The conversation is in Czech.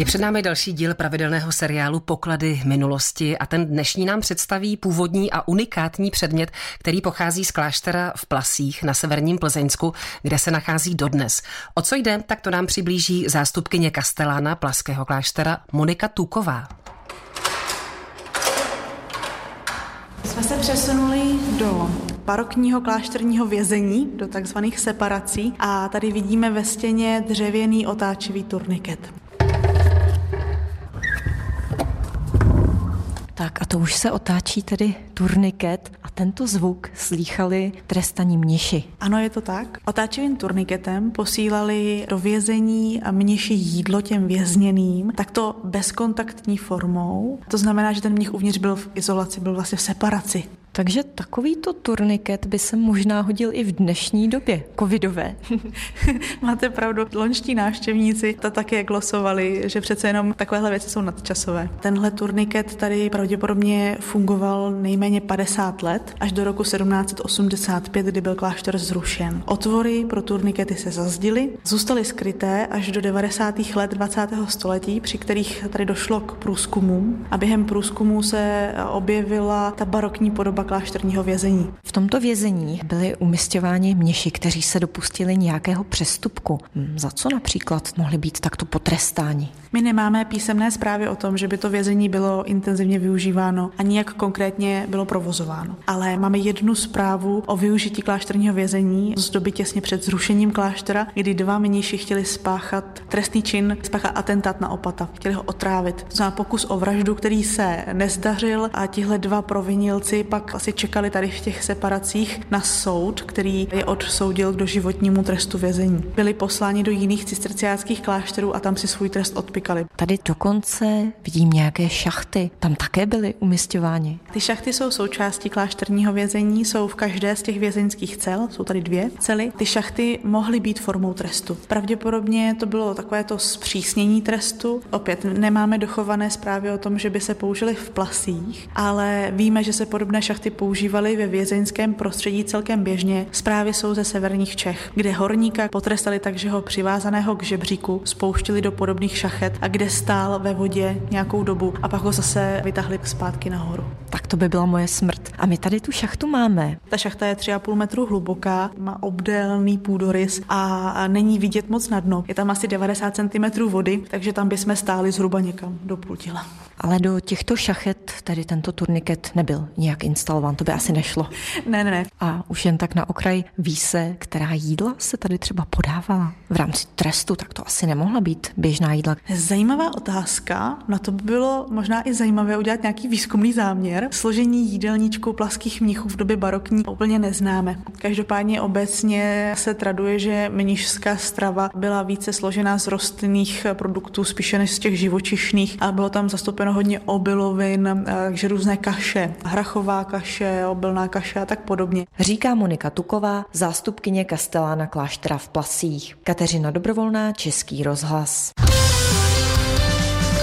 Je před námi další díl pravidelného seriálu Poklady minulosti a ten dnešní nám představí původní a unikátní předmět, který pochází z kláštera v Plasích na severním Plzeňsku, kde se nachází dodnes. O co jde, tak to nám přiblíží zástupkyně kastelána Plaského kláštera Monika Tuková. Jsme se přesunuli do barokního klášterního vězení, do takzvaných separací a tady vidíme ve stěně dřevěný otáčivý turniket. Tak a to už se otáčí tedy turniket a tento zvuk slýchali trestaní mniši. Ano, je to tak. Otáčivým turniketem posílali do vězení a mniši jídlo těm vězněným, takto bezkontaktní formou. To znamená, že ten mnich uvnitř byl v izolaci, byl vlastně v separaci. Takže takovýto turniket by se možná hodil i v dnešní době, covidové. Máte pravdu, lonští návštěvníci to také glosovali, že přece jenom takovéhle věci jsou nadčasové. Tenhle turniket tady pravděpodobně fungoval nejméně 50 let, až do roku 1785, kdy byl klášter zrušen. Otvory pro turnikety se zazdily, zůstaly skryté až do 90. let 20. století, při kterých tady došlo k průzkumům a během průzkumů se objevila ta barokní podoba klášterního vězení. V tomto vězení byli umistěváni mniši, kteří se dopustili nějakého přestupku. Hm, za co například mohli být takto potrestáni? My nemáme písemné zprávy o tom, že by to vězení bylo intenzivně využíváno a nijak konkrétně bylo provozováno. Ale máme jednu zprávu o využití klášterního vězení z doby těsně před zrušením kláštera, kdy dva mniši chtěli spáchat trestný čin, spáchat atentát na opata, chtěli ho otrávit. Znamená pokus o vraždu, který se nezdařil a tihle dva provinilci pak asi čekali tady v těch separacích na soud, který je odsoudil k doživotnímu trestu vězení. Byli posláni do jiných cisterciáckých klášterů a tam si svůj trest odpikali. Tady dokonce vidím nějaké šachty. Tam také byly umistěváni. Ty šachty jsou součástí klášterního vězení, jsou v každé z těch vězeňských cel, jsou tady dvě cely. Ty šachty mohly být formou trestu. Pravděpodobně to bylo takové to zpřísnění trestu. Opět nemáme dochované zprávy o tom, že by se použili v plasích, ale víme, že se podobné šachty používali ve vězeňském prostředí celkem běžně. Zprávy jsou ze severních Čech, kde horníka potrestali tak, že ho přivázaného k žebříku spouštili do podobných šachet a kde stál ve vodě nějakou dobu a pak ho zase vytahli zpátky nahoru. To by byla moje smrt. A my tady tu šachtu máme. Ta šachta je 3,5 metru hluboká, má obdélný půdorys a není vidět moc na dno. Je tam asi 90 cm vody, takže tam bychom stáli zhruba někam do půl těla. Ale do těchto šachet tady tento turniket nebyl nijak instalován, to by asi nešlo. Ne, ne, ne. A už jen tak na okraj ví se, která jídla se tady třeba podávala v rámci trestu, tak to asi nemohla být běžná jídla. Zajímavá otázka, na to by bylo možná i zajímavé udělat nějaký výzkumný záměr. Složení jídelníčku plaských mnichů v době barokní úplně neznáme. Každopádně obecně se traduje, že mnišská strava byla více složena z rostlinných produktů spíše než z těch živočišných a bylo tam zastoupeno hodně obilovin, takže různé kaše, hrachová kaše, obilná kaše a tak podobně. Říká Monika Tuková, zástupkyně kastelána kláštera v Plasích. Kateřina Dobrovolná, Český rozhlas.